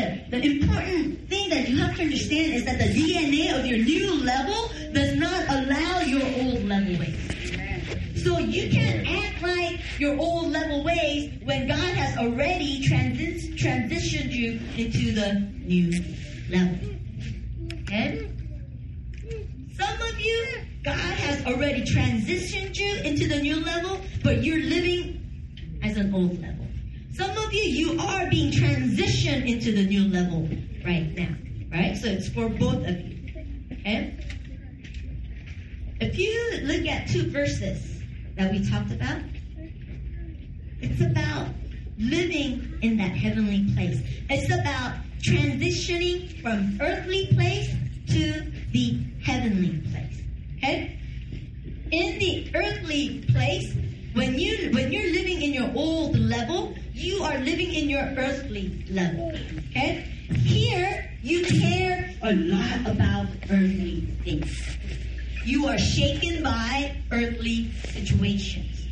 the, the important thing that you have to understand is that the DNA of your new level does not allow your old level ways. So you can't act like your old level ways when God has already transi- transitioned you into the new level. Okay? Some of you, God has already transitioned you into the new level, but you're living as an old level. Of you, you are being transitioned into the new level right now, right? So it's for both of you. Okay? If you look at two verses that we talked about, it's about living in that heavenly place. It's about transitioning from earthly place to the heavenly place. Okay? In the earthly place, when you when you're living in your old level, you are living in your earthly level. Okay? Here, you care a lot about earthly things. You are shaken by earthly situations.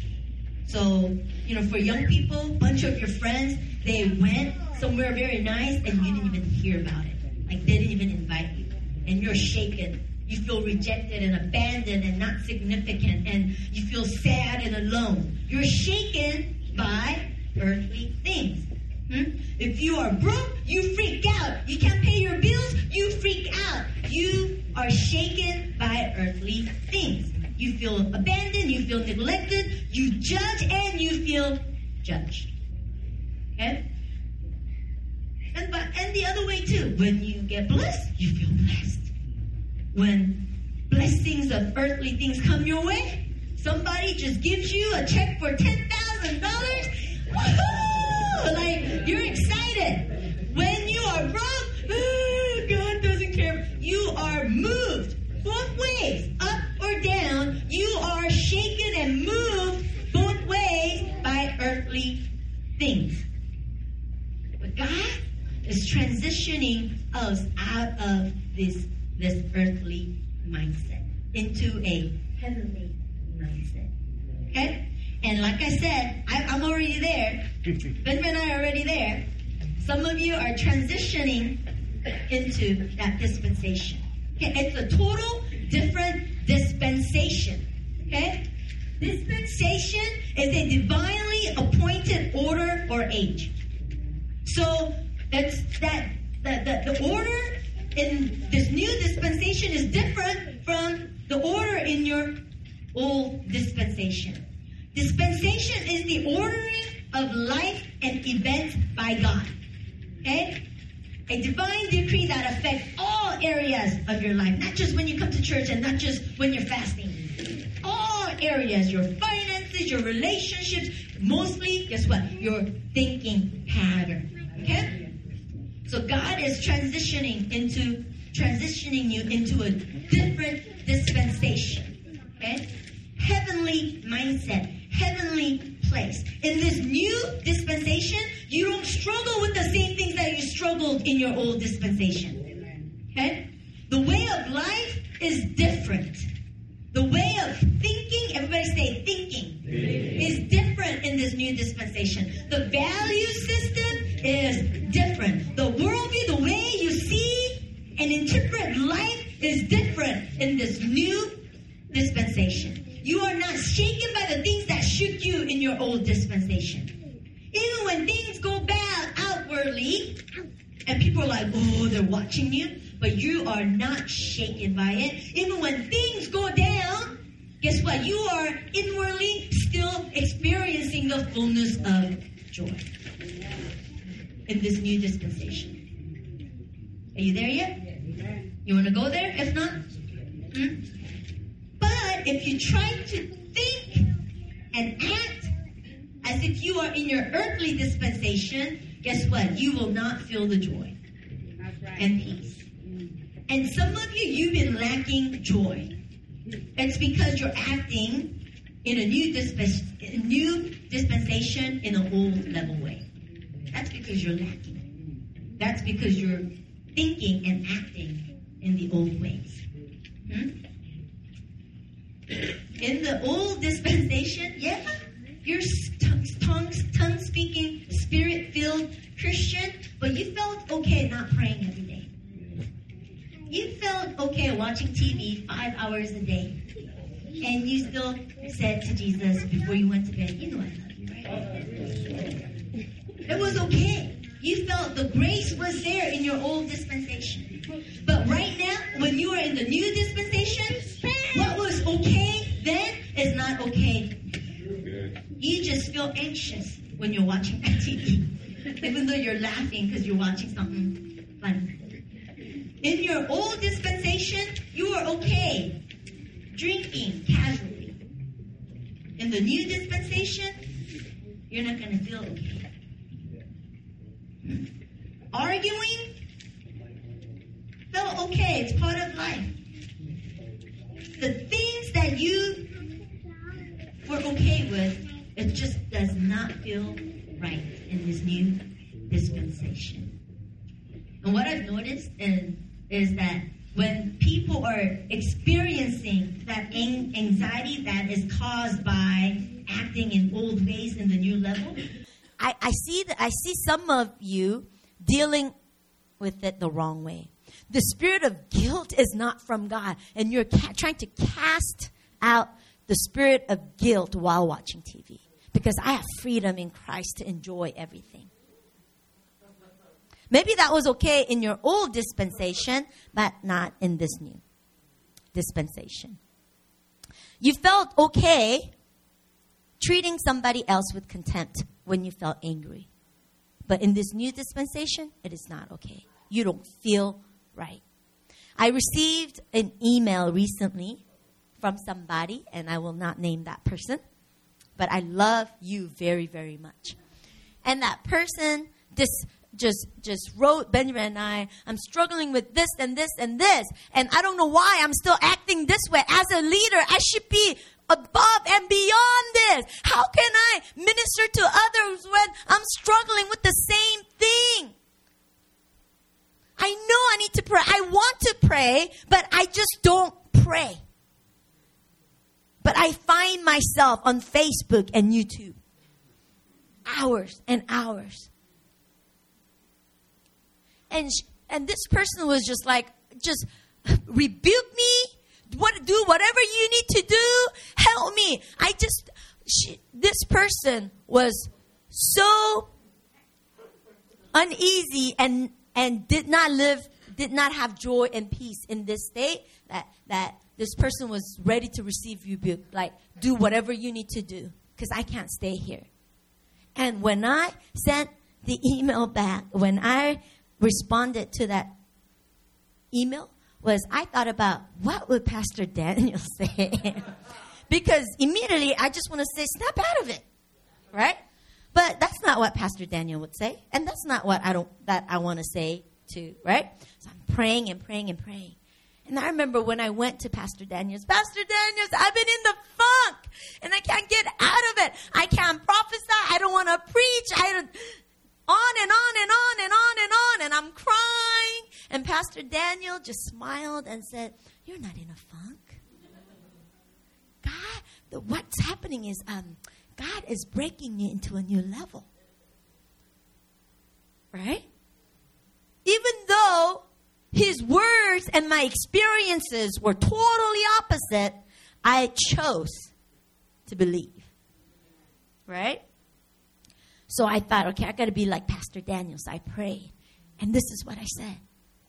So, you know, for young people, a bunch of your friends, they went somewhere very nice and you didn't even hear about it. Like they didn't even invite you. And you're shaken. You feel rejected and abandoned and not significant and you feel sad and alone. You're shaken by earthly things. Hmm? If you are broke, you freak out. You can't pay your bills, you freak out. You are shaken by earthly things. You feel abandoned, you feel neglected, you judge, and you feel judged. Okay? And, but, and the other way too. When you get blessed, you feel blessed. When blessings of earthly things come your way, somebody just gives you a check for $10,000. Woohoo! Like, you're excited. When you are "Ah, God doesn't care. You are moved both ways, up or down. You are shaken and moved both ways by earthly things. But God is transitioning us out of this, this earthly mindset into a heavenly mindset. Okay? And like I said, I, I'm already there. Ben and I are already there. Some of you are transitioning into that dispensation. Okay? It's a total different dispensation. Okay? Dispensation is a divinely appointed order or age. So that's that the, the, the order in this new dispensation is different from the order in your old dispensation. Dispensation is the ordering of life and events by God. Okay? A divine decree that affects all areas of your life, not just when you come to church and not just when you're fasting. All areas, your finances, your relationships, mostly, guess what? Your thinking pattern. Okay? So God is transitioning into transitioning you into a different dispensation. Okay? Heavenly mindset, In this new dispensation, you don't struggle with the same things that you struggled in your old dispensation. Okay? The way of life is different. As if you are in your earthly dispensation, guess what? You will not feel the joy and peace. And some of you, you've been lacking joy. It's because you're acting in a new, disp- new dispensation in an old level way. That's because you're lacking. That's because you're thinking and acting in the old ways. Hmm? In the old dispensation, yeah, you're tongue, tongue, tongue speaking, spirit filled Christian, but you felt okay not praying every day. You felt okay watching TV five hours a day. And you still said to Jesus before you went to bed, you know I love you, right? It was okay. You felt the grace was there in your old dispensation. But right now, when you are in the new dispensation, what was okay then is not okay. You just feel anxious when you're watching TV, even though you're laughing because you're watching something fun. In your old dispensation, you are okay drinking casually. In the new dispensation, you're not going to feel okay. Arguing felt okay, it's part of life. The things that you were okay with, it just does not feel right in this new dispensation. And what I've noticed is, is that when people are experiencing that anxiety that is caused by acting in old ways in the new level, I, I see that I see some of you dealing with it the wrong way. The spirit of guilt is not from God, and you're ca- trying to cast out the spirit of guilt while watching TV because I have freedom in Christ to enjoy everything. Maybe that was okay in your old dispensation, but not in this new dispensation. You felt okay treating somebody else with contempt when you felt angry. But in this new dispensation, it is not okay. You don't feel right. I received an email recently from somebody, and I will not name that person, but I love you very, very much. And that person this just just wrote Benjamin and I, I'm struggling with this and this and this, and I don't know why I'm still acting this way. As a leader, I should be above and beyond this. How can I minister to others when I'm struggling with the same thing? I know I need to pray. I want to pray, but I just don't pray. But I find myself on Facebook and YouTube hours and hours. And and this person was just like just rebuke me what do whatever you need to do help me i just she, this person was so uneasy and and did not live did not have joy and peace in this state that that this person was ready to receive rebuke like do whatever you need to do because i can't stay here and when i sent the email back when i responded to that email was I thought about what would Pastor Daniel say? because immediately I just want to say, snap out of it. Right? But that's not what Pastor Daniel would say. And that's not what I don't that I want to say to, right? So I'm praying and praying and praying. And I remember when I went to Pastor Daniels, Pastor Daniels, I've been in the funk and I can't get out of it. I can't prophesy. I don't want to preach. I don't, on and on and on and on and on, and I'm crying. And Pastor Daniel just smiled and said, You're not in a funk. God, the, what's happening is um, God is breaking you into a new level. Right? Even though his words and my experiences were totally opposite, I chose to believe. Right? So I thought, okay, I got to be like Pastor Daniels. I prayed. And this is what I said.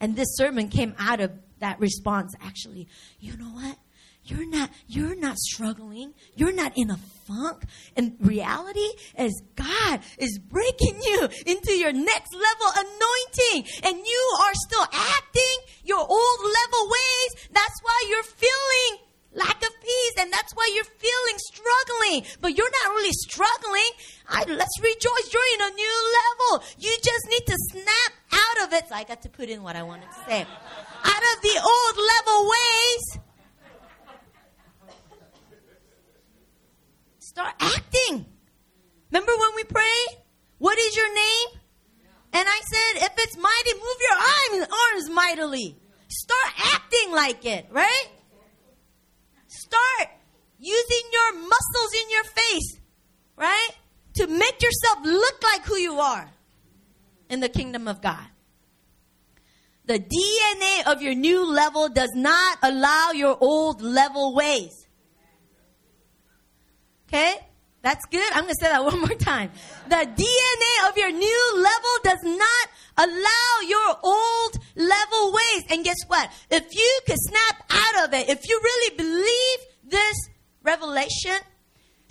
And this sermon came out of that response actually. You know what? You're not you're not struggling. You're not in a funk. And reality is God is breaking you into your next level anointing. And you are still acting your old level ways. That's why you're feeling lack of peace and that's why you're feeling struggling but you're not really struggling I, let's rejoice you're in a new level you just need to snap out of it so i got to put in what i wanted to say out of the old level ways start acting remember when we prayed what is your name and i said if it's mighty move your arms mightily start acting like it right Start using your muscles in your face, right? To make yourself look like who you are. in the kingdom of God. The DNA of your new level does not allow your old level ways. Okay? That's good. I'm going to say that one more time. The DNA of your new level does not allow your old level ways. And guess what? If you could snap out of it, if you really believe this revelation,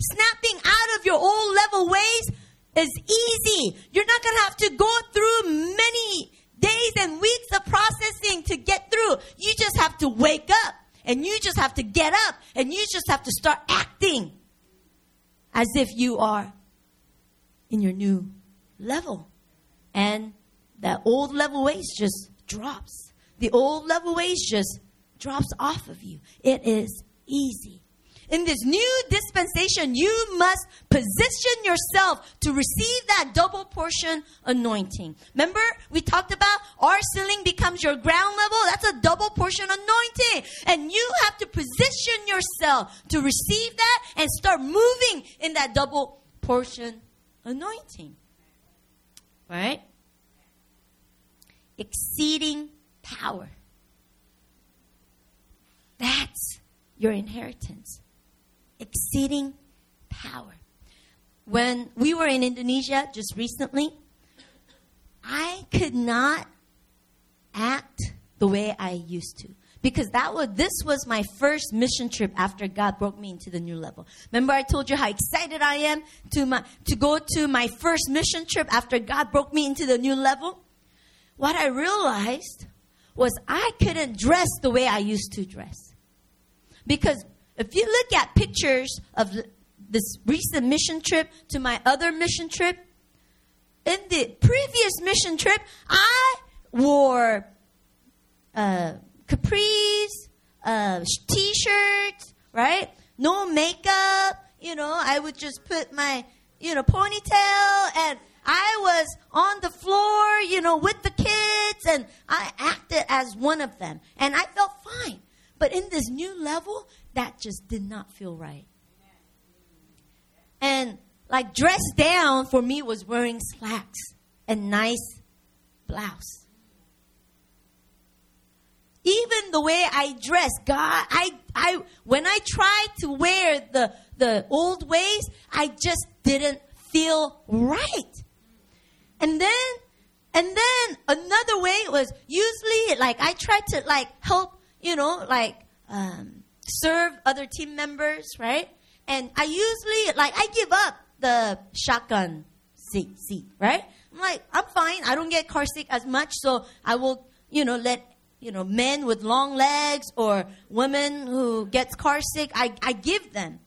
snapping out of your old level ways is easy. You're not going to have to go through many days and weeks of processing to get through. You just have to wake up and you just have to get up and you just have to start acting as if you are in your new level. And that old level ways just drops. The old level ways just drops off of you. It is easy. In this new dispensation, you must position yourself to receive that double portion anointing. Remember, we talked about our ceiling becomes your ground level. That's a double portion anointing. And you have yourself to receive that and start moving in that double portion anointing. Right? Exceeding power. That's your inheritance exceeding power. When we were in Indonesia just recently, I could not act the way I used to because that was this was my first mission trip after God broke me into the new level. Remember I told you how excited I am to my to go to my first mission trip after God broke me into the new level? What I realized was I couldn't dress the way I used to dress. Because if you look at pictures of this recent mission trip to my other mission trip, in the previous mission trip, I wore uh, capris, uh, t-shirts, right? No makeup. You know, I would just put my, you know, ponytail and I was on the floor, you know, with the kids and I acted as one of them and I felt fine. But in this new level, that just did not feel right. And like dressed down for me was wearing slacks and nice blouse. Even the way I dress, God, I, I, when I tried to wear the, the old ways, I just didn't feel right. And then, and then another way was usually like I tried to like help, you know, like, um, serve other team members, right? And I usually, like, I give up the shotgun seat, seat, right? I'm like, I'm fine. I don't get car sick as much, so I will, you know, let, you know, men with long legs or women who gets car sick, I, I give them.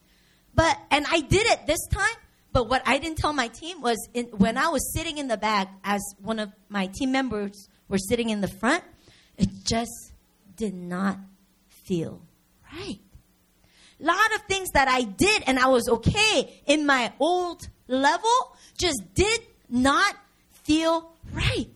But, and I did it this time, but what I didn't tell my team was in, when I was sitting in the back as one of my team members were sitting in the front, it just did not feel right. A lot of things that I did and I was okay in my old level just did not feel right.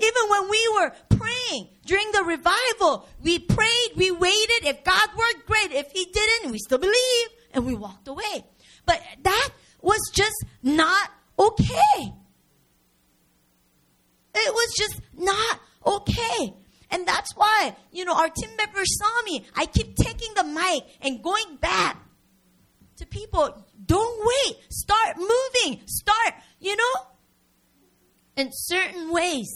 Even when we were praying during the revival, we prayed, we waited. If God worked, great. If He didn't, we still believe and we walked away. But that was just not okay. It was just not okay. And that's why, you know, our team members saw me. I keep taking the mic and going back to people. Don't wait. Start moving. Start, you know, in certain ways,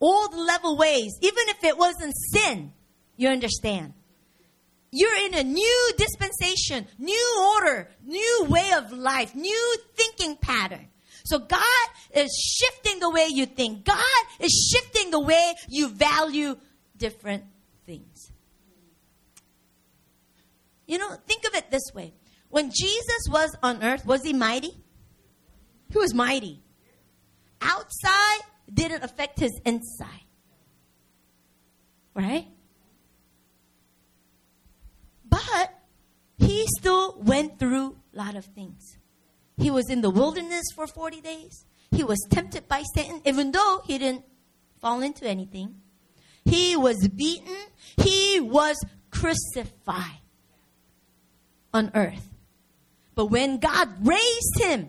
old level ways, even if it wasn't sin, you understand. You're in a new dispensation, new order, new way of life, new thinking pattern. So God is shifting the way you think. God is shifting the way you value different things. You know, think of it this way. When Jesus was on earth, was he mighty? He was mighty. Outside didn't affect his inside. Right? But he still went through a lot of things. He was in the wilderness for 40 days. He was tempted by Satan, even though he didn't fall into anything. He was beaten. He was crucified on earth. But when God raised him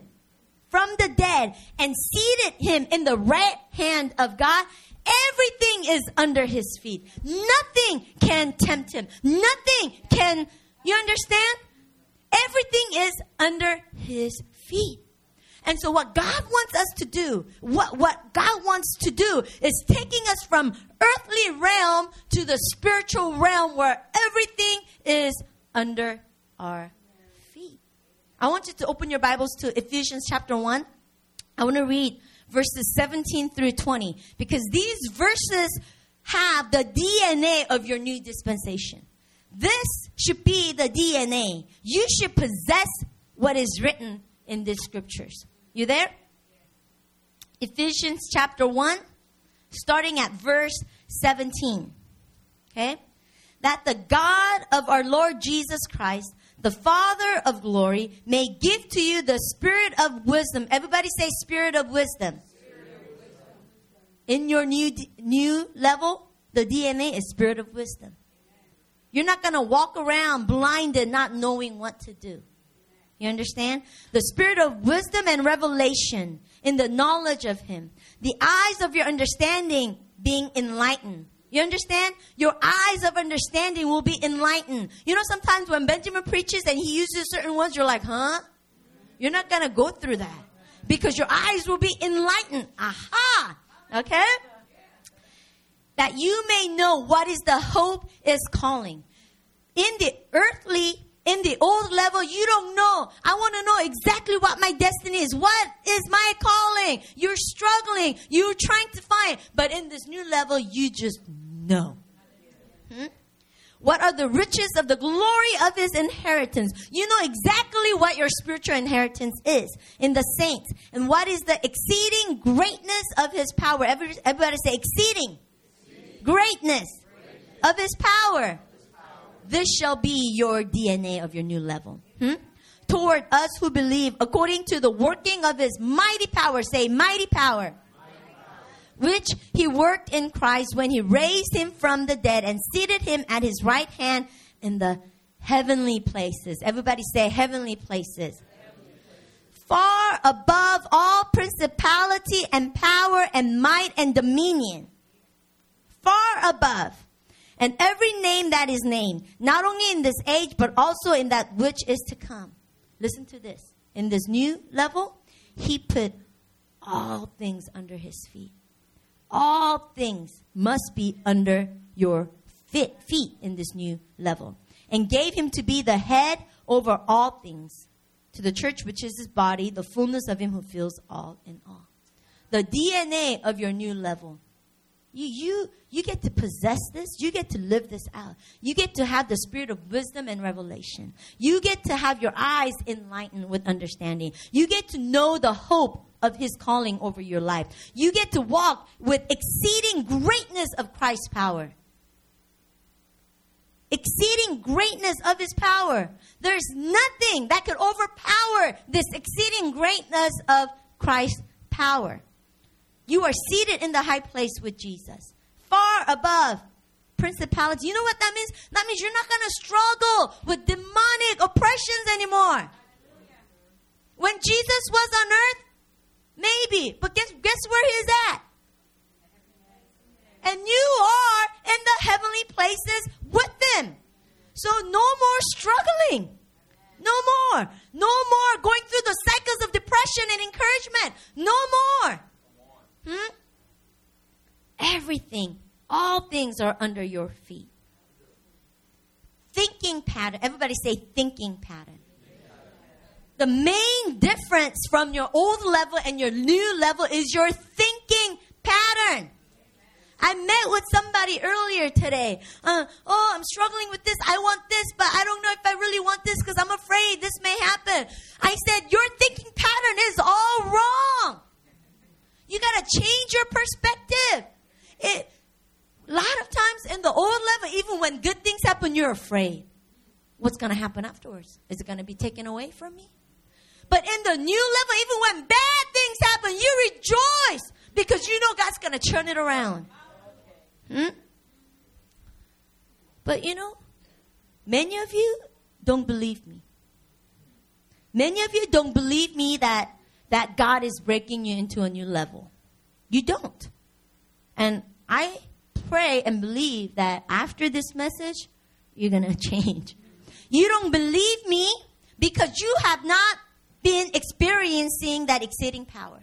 from the dead and seated him in the right hand of God, everything is under his feet. Nothing can tempt him. Nothing can, you understand? Everything is under his feet. And so what God wants us to do, what, what God wants to do is taking us from earthly realm to the spiritual realm where everything is under our. I want you to open your Bibles to Ephesians chapter 1. I want to read verses 17 through 20 because these verses have the DNA of your new dispensation. This should be the DNA. You should possess what is written in these scriptures. You there? Ephesians chapter 1, starting at verse 17. Okay? That the God of our Lord Jesus Christ, the Father of glory, may give to you the spirit of wisdom. Everybody say, spirit of wisdom. In your new, new level, the DNA is spirit of wisdom. You're not going to walk around blinded, not knowing what to do. You understand? The spirit of wisdom and revelation in the knowledge of Him. The eyes of your understanding being enlightened. You understand? Your eyes of understanding will be enlightened. You know, sometimes when Benjamin preaches and he uses certain words, you're like, huh? You're not going to go through that because your eyes will be enlightened. Aha! Okay? That you may know what is the hope is calling. In the earthly in the old level, you don't know. I want to know exactly what my destiny is. What is my calling? You're struggling. You're trying to find. But in this new level, you just know. Hmm? What are the riches of the glory of his inheritance? You know exactly what your spiritual inheritance is in the saints. And what is the exceeding greatness of his power? Everybody say exceeding, exceeding. Greatness, greatness of his power this shall be your DNA of your new level. Hmm? Toward us who believe, according to the working of his mighty power, say, mighty power, which he worked in Christ when he raised him from the dead and seated him at his right hand in the heavenly places. Everybody say, heavenly places. Far above all principality and power and might and dominion. Far above and every name that is named, not only in this age, but also in that which is to come. Listen to this. In this new level, he put all things under his feet. All things must be under your fit, feet in this new level. And gave him to be the head over all things to the church, which is his body, the fullness of him who fills all in all. The DNA of your new level you, you, you get to possess this. You get to live this out. You get to have the spirit of wisdom and revelation. You get to have your eyes enlightened with understanding. You get to know the hope of his calling over your life. You get to walk with exceeding greatness of Christ's power. Exceeding greatness of his power. There's nothing that could overpower this exceeding greatness of Christ's power. You are seated in the high place with Jesus, far above principalities. You know what that means? That means you're not going to struggle with demonic oppressions anymore. When Jesus was on earth, maybe, but guess, guess where he's at? And you are in the heavenly places with them. So no more struggling. No more. No more going through the cycles of depression and encouragement. No more. Hmm? Everything, all things are under your feet. Thinking pattern. Everybody say thinking pattern. The main difference from your old level and your new level is your thinking pattern. I met with somebody earlier today. Uh, oh, I'm struggling with this. I want this, but I don't know if I really want this because I'm afraid this may happen. I said, Your thinking pattern is all wrong. You got to change your perspective. It, a lot of times in the old level, even when good things happen, you're afraid. What's going to happen afterwards? Is it going to be taken away from me? But in the new level, even when bad things happen, you rejoice because you know God's going to turn it around. Hmm? But you know, many of you don't believe me. Many of you don't believe me that that God is breaking you into a new level. You don't. And I pray and believe that after this message, you're going to change. You don't believe me because you have not been experiencing that exceeding power,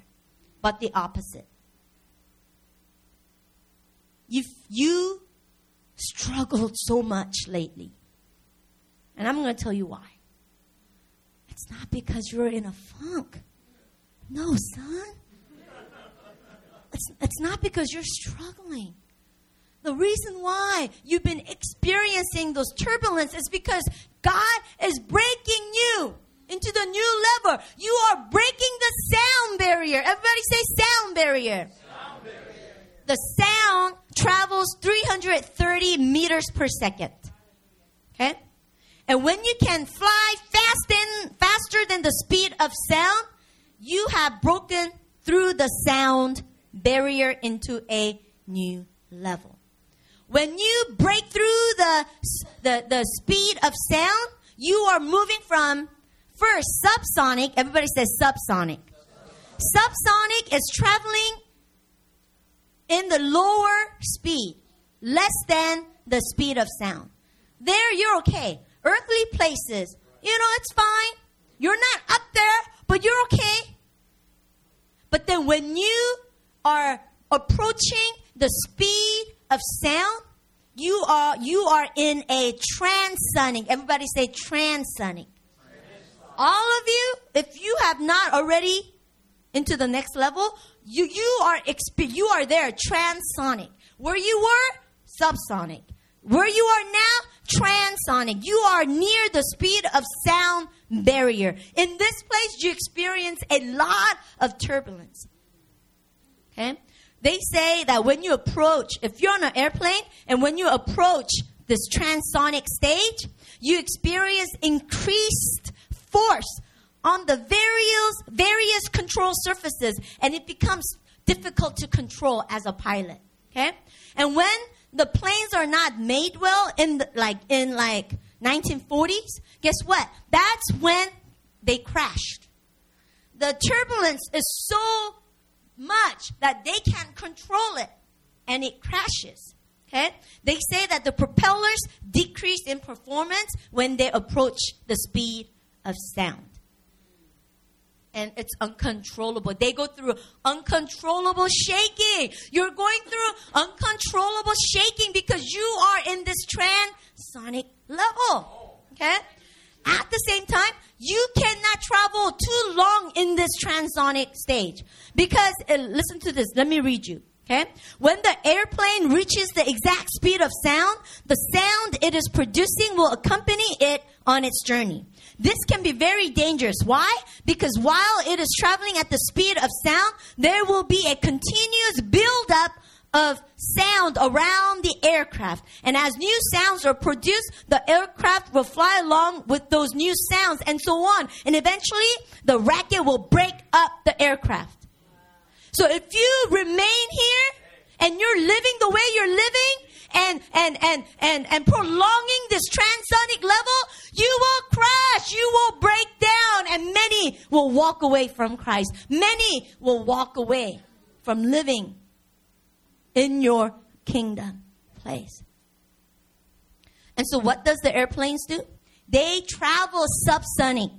but the opposite. If you struggled so much lately, and I'm going to tell you why. It's not because you're in a funk. No, son. It's, it's not because you're struggling. The reason why you've been experiencing those turbulence is because God is breaking you into the new level. You are breaking the sound barrier. Everybody say sound barrier. Sound barrier. The sound travels 330 meters per second. Okay? And when you can fly fast faster than the speed of sound, you have broken through the sound barrier into a new level. When you break through the, the, the speed of sound, you are moving from first subsonic, everybody says subsonic. Subsonic is traveling in the lower speed, less than the speed of sound. There, you're okay. Earthly places, you know, it's fine. You're not up there, but you're okay. But then when you are approaching the speed of sound, you are you are in a transonic. Everybody say transonic. All of you, if you have not already into the next level, you you are exp- you are there transonic. Where you were subsonic. Where you are now transonic. You are near the speed of sound barrier. In this place you experience a lot of turbulence. Okay? They say that when you approach, if you're on an airplane and when you approach this transonic stage, you experience increased force on the various various control surfaces and it becomes difficult to control as a pilot okay and when the planes are not made well in the, like in like 1940s guess what that's when they crashed the turbulence is so much that they can't control it and it crashes okay they say that the propellers decrease in performance when they approach the speed of sound. And it's uncontrollable. They go through uncontrollable shaking. You're going through uncontrollable shaking because you are in this transonic level. Okay? At the same time, you cannot travel too long in this transonic stage. Because, uh, listen to this, let me read you. Okay? When the airplane reaches the exact speed of sound, the sound it is producing will accompany it on its journey. This can be very dangerous. Why? Because while it is traveling at the speed of sound, there will be a continuous buildup of sound around the aircraft. And as new sounds are produced, the aircraft will fly along with those new sounds and so on. And eventually, the racket will break up the aircraft. So if you remain here and you're living the way you're living, and, and, and, and, and prolonging this transonic level, you will crash, you will break down, and many will walk away from Christ. Many will walk away from living in your kingdom place. And so, what does the airplanes do? They travel subsonic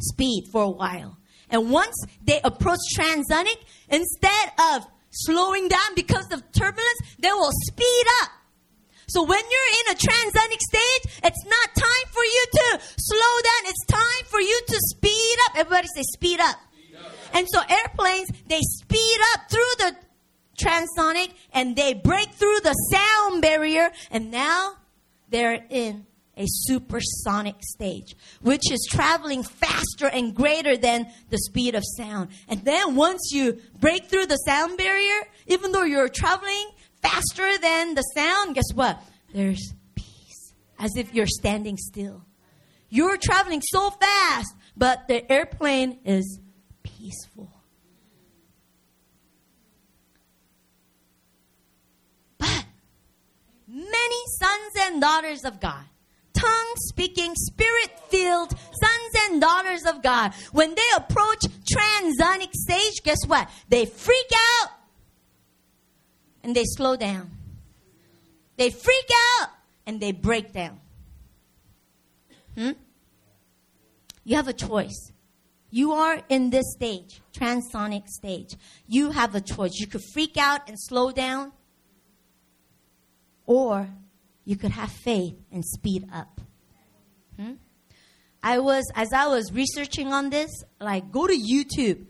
speed for a while. And once they approach transonic, instead of slowing down because of turbulence, they will speed up. So when you're in a transonic stage, it's not time for you to slow down. It's time for you to speed up. Everybody say speed up. Speed up. And so airplanes, they speed up through the transonic and they break through the sound barrier and now they're in a supersonic stage, which is traveling faster and greater than the speed of sound. And then once you break through the sound barrier, even though you're traveling faster than the sound, guess what? There's peace, as if you're standing still. You're traveling so fast, but the airplane is peaceful. But many sons and daughters of God tongue speaking, spirit filled sons and daughters of God, when they approach transonic stage, guess what? They freak out and they slow down. They freak out and they break down. Hmm? You have a choice. You are in this stage, transonic stage. You have a choice. You could freak out and slow down, or you could have faith and speed up. Hmm? I was, as I was researching on this, like, go to YouTube.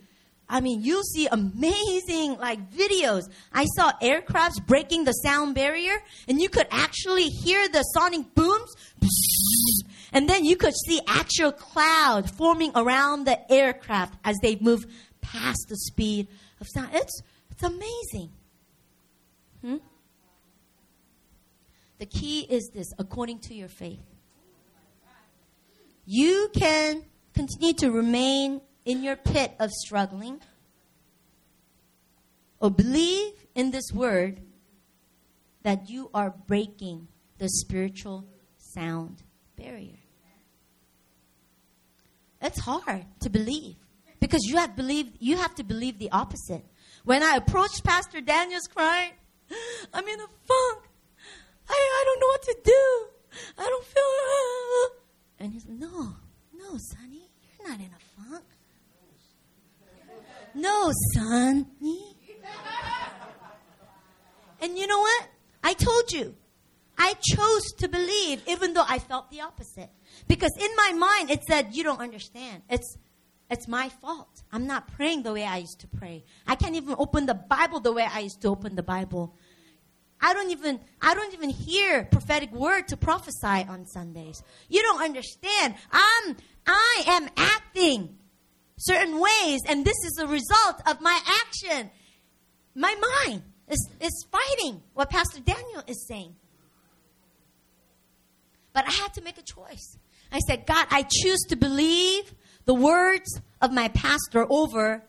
I mean, you'll see amazing, like, videos. I saw aircrafts breaking the sound barrier, and you could actually hear the sonic booms. And then you could see actual cloud forming around the aircraft as they move past the speed of sound. It's, it's amazing. Hmm? The key is this according to your faith. You can continue to remain in your pit of struggling or believe in this word that you are breaking the spiritual sound barrier. It's hard to believe because you have believed you have to believe the opposite. When I approached Pastor Daniel's crying, I'm in a funk. I, I don't know what to do. I don't feel. Uh. And he's No, no, Sunhee, you're not in a funk. No, Sunhee. And you know what? I told you. I chose to believe even though I felt the opposite. Because in my mind it said, You don't understand. It's it's my fault. I'm not praying the way I used to pray. I can't even open the Bible the way I used to open the Bible. I don't even I don't even hear prophetic word to prophesy on Sundays. You don't understand. I'm I am acting certain ways and this is the result of my action. My mind is, is fighting what Pastor Daniel is saying. But I had to make a choice. I said, God, I choose to believe the words of my pastor over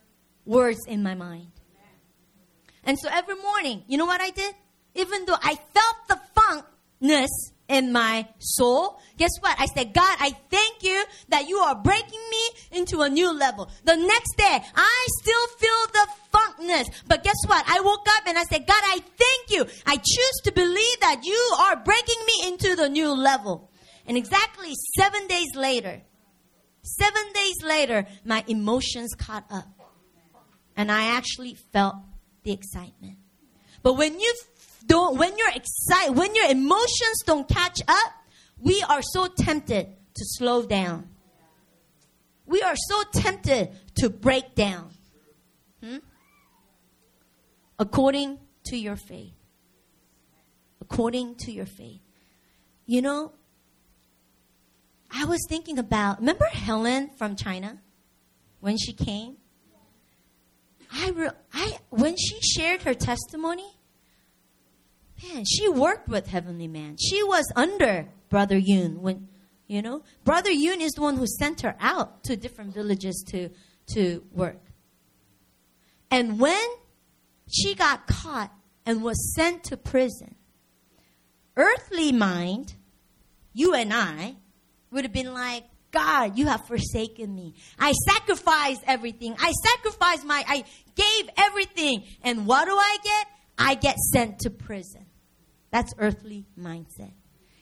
words in my mind. And so every morning, you know what I did? Even though I felt the funkness in my soul, guess what? I said, God, I thank you that you are breaking me into a new level. The next day, I still feel the funkness. But guess what? I woke up and I said, God, I thank you. I choose to believe that you are breaking me into the new level. And exactly seven days later, seven days later, my emotions caught up. And I actually felt the excitement. But when you don't, when you're excited, when your emotions don't catch up, we are so tempted to slow down. We are so tempted to break down. Hmm? According to your faith. According to your faith. You know, I was thinking about, remember Helen from China when she came? I, re- I when she shared her testimony, Man, she worked with Heavenly Man. She was under Brother Yun when, you know, Brother Yun is the one who sent her out to different villages to, to work. And when she got caught and was sent to prison, earthly mind, you and I, would have been like, God, you have forsaken me. I sacrificed everything. I sacrificed my, I gave everything. And what do I get? I get sent to prison. That's earthly mindset.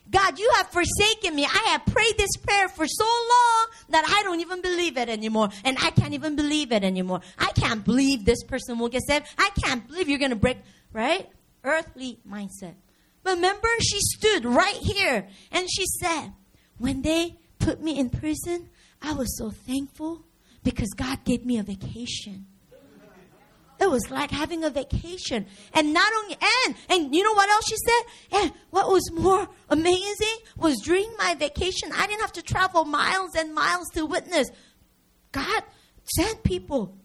God, you have forsaken me. I have prayed this prayer for so long that I don't even believe it anymore. And I can't even believe it anymore. I can't believe this person will get saved. I can't believe you're going to break, right? Earthly mindset. Remember, she stood right here and she said, When they put me in prison, I was so thankful because God gave me a vacation. It was like having a vacation. And not only, and, and you know what else she said? And what was more amazing was during my vacation, I didn't have to travel miles and miles to witness. God sent people.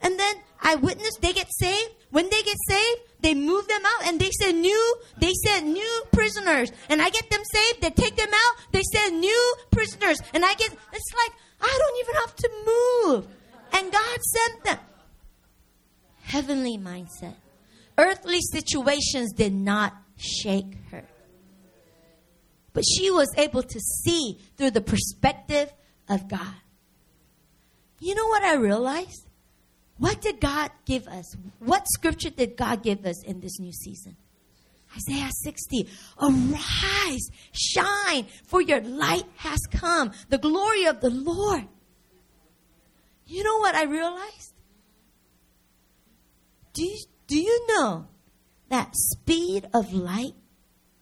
And then I witnessed, they get saved. When they get saved, they move them out and they send new, they send new prisoners. And I get them saved, they take them out, they send new prisoners. And I get, it's like, I don't even have to move. And God sent them heavenly mindset. Earthly situations did not shake her. but she was able to see through the perspective of God. You know what I realized? What did God give us? What scripture did God give us in this new season? Isaiah 60. Arise, shine, for your light has come. The glory of the Lord. You know what I realized? Do you, do you know that speed of light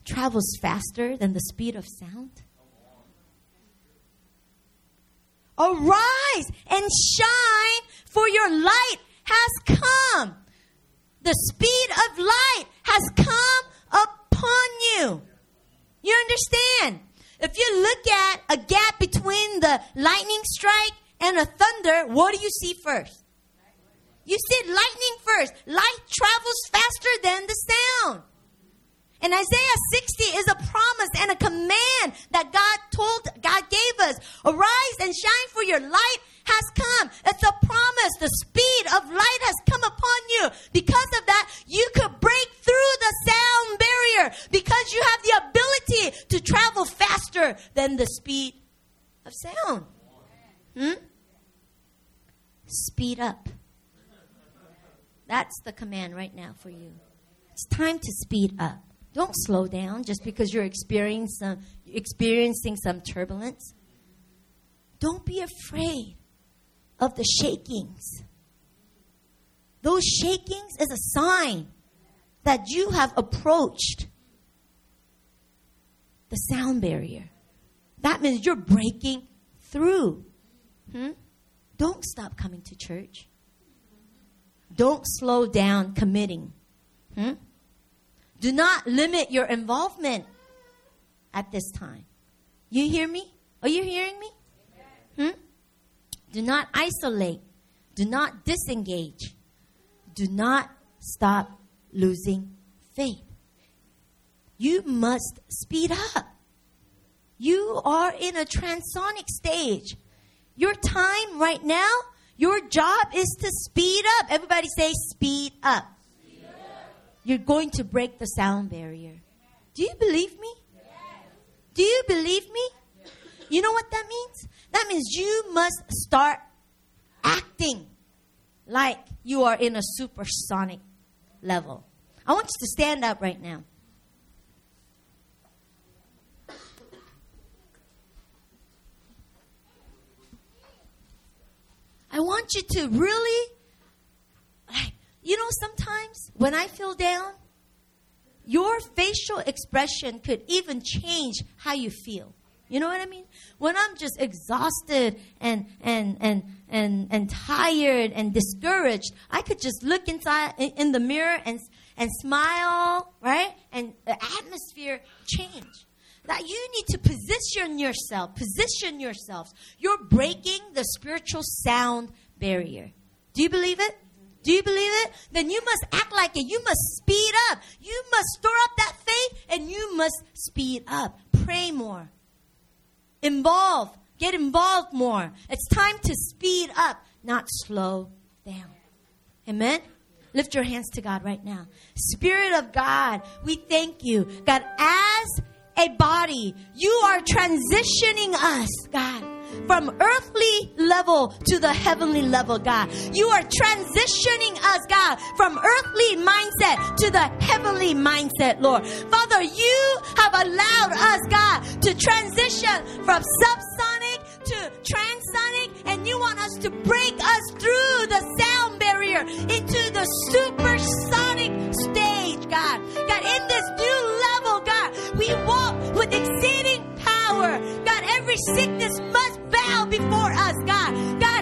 travels faster than the speed of sound? Arise and shine, for your light has come. The speed of light has come upon you. You understand? If you look at a gap between the lightning strike and a thunder, what do you see first? You said lightning first. Light travels faster than the sound. And Isaiah 60 is a promise and a command that God told, God gave us. Arise and shine for your light has come. It's a promise. The speed of light has come upon you. Because of that, you could break through the sound barrier because you have the ability to travel faster than the speed of sound. Hmm? Speed up. That's the command right now for you. It's time to speed up. Don't slow down just because you're experiencing some, experiencing some turbulence. Don't be afraid of the shakings. Those shakings is a sign that you have approached the sound barrier. That means you're breaking through. Hmm? Don't stop coming to church. Don't slow down committing. Hmm? Do not limit your involvement at this time. You hear me? Are you hearing me? Hmm? Do not isolate. Do not disengage. Do not stop losing faith. You must speed up. You are in a transonic stage. Your time right now, your job is to speed up. Everybody say, speed up. You're going to break the sound barrier. Do you believe me? Do you believe me? You know what that means? That means you must start acting like you are in a supersonic level. I want you to stand up right now. I want you to really, like, you know, sometimes when I feel down, your facial expression could even change how you feel. You know what I mean? When I'm just exhausted and and and and and tired and discouraged, I could just look inside in the mirror and and smile, right? And the atmosphere change. That you need to position yourself, position yourselves. You're breaking the spiritual sound barrier. Do you believe it? Do you believe it? Then you must act like it. You must speed up. You must store up that faith and you must speed up. Pray more. Involve. Get involved more. It's time to speed up, not slow down. Amen? Lift your hands to God right now. Spirit of God, we thank you. God, as a body, you are transitioning us, God from earthly level to the heavenly level, God. You are transitioning us, God, from earthly mindset to the heavenly mindset, Lord. Father, you have allowed us, God, to transition from subsonic to transonic, and you want us to break us through the sound barrier into the supersonic stage, God. God, in this new level, God, we walk with exceeding power. God, every sickness must bow before us, God. God,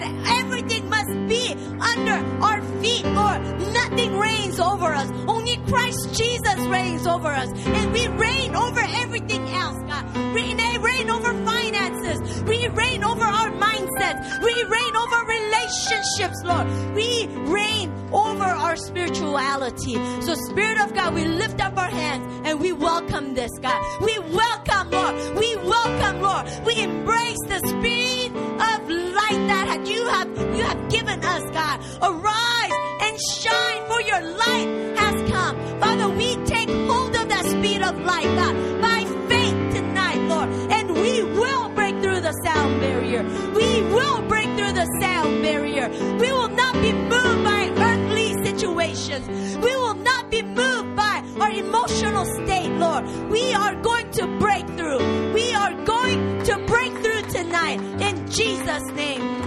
be under our feet, Lord. Nothing reigns over us. Only Christ Jesus reigns over us. And we reign over everything else, God. We reign over finances. We reign over our mindsets. We reign over relationships, Lord. We reign over our spirituality. So, Spirit of God, we lift up our hands and we welcome this, God. We welcome, Lord. We welcome, Lord. We embrace the speed your light has come. Father, we take hold of that speed of light, God, by faith tonight, Lord. And we will break through the sound barrier. We will break through the sound barrier. We will not be moved by earthly situations. We will not be moved by our emotional state, Lord. We are going to break through. We are going to break through tonight in Jesus' name.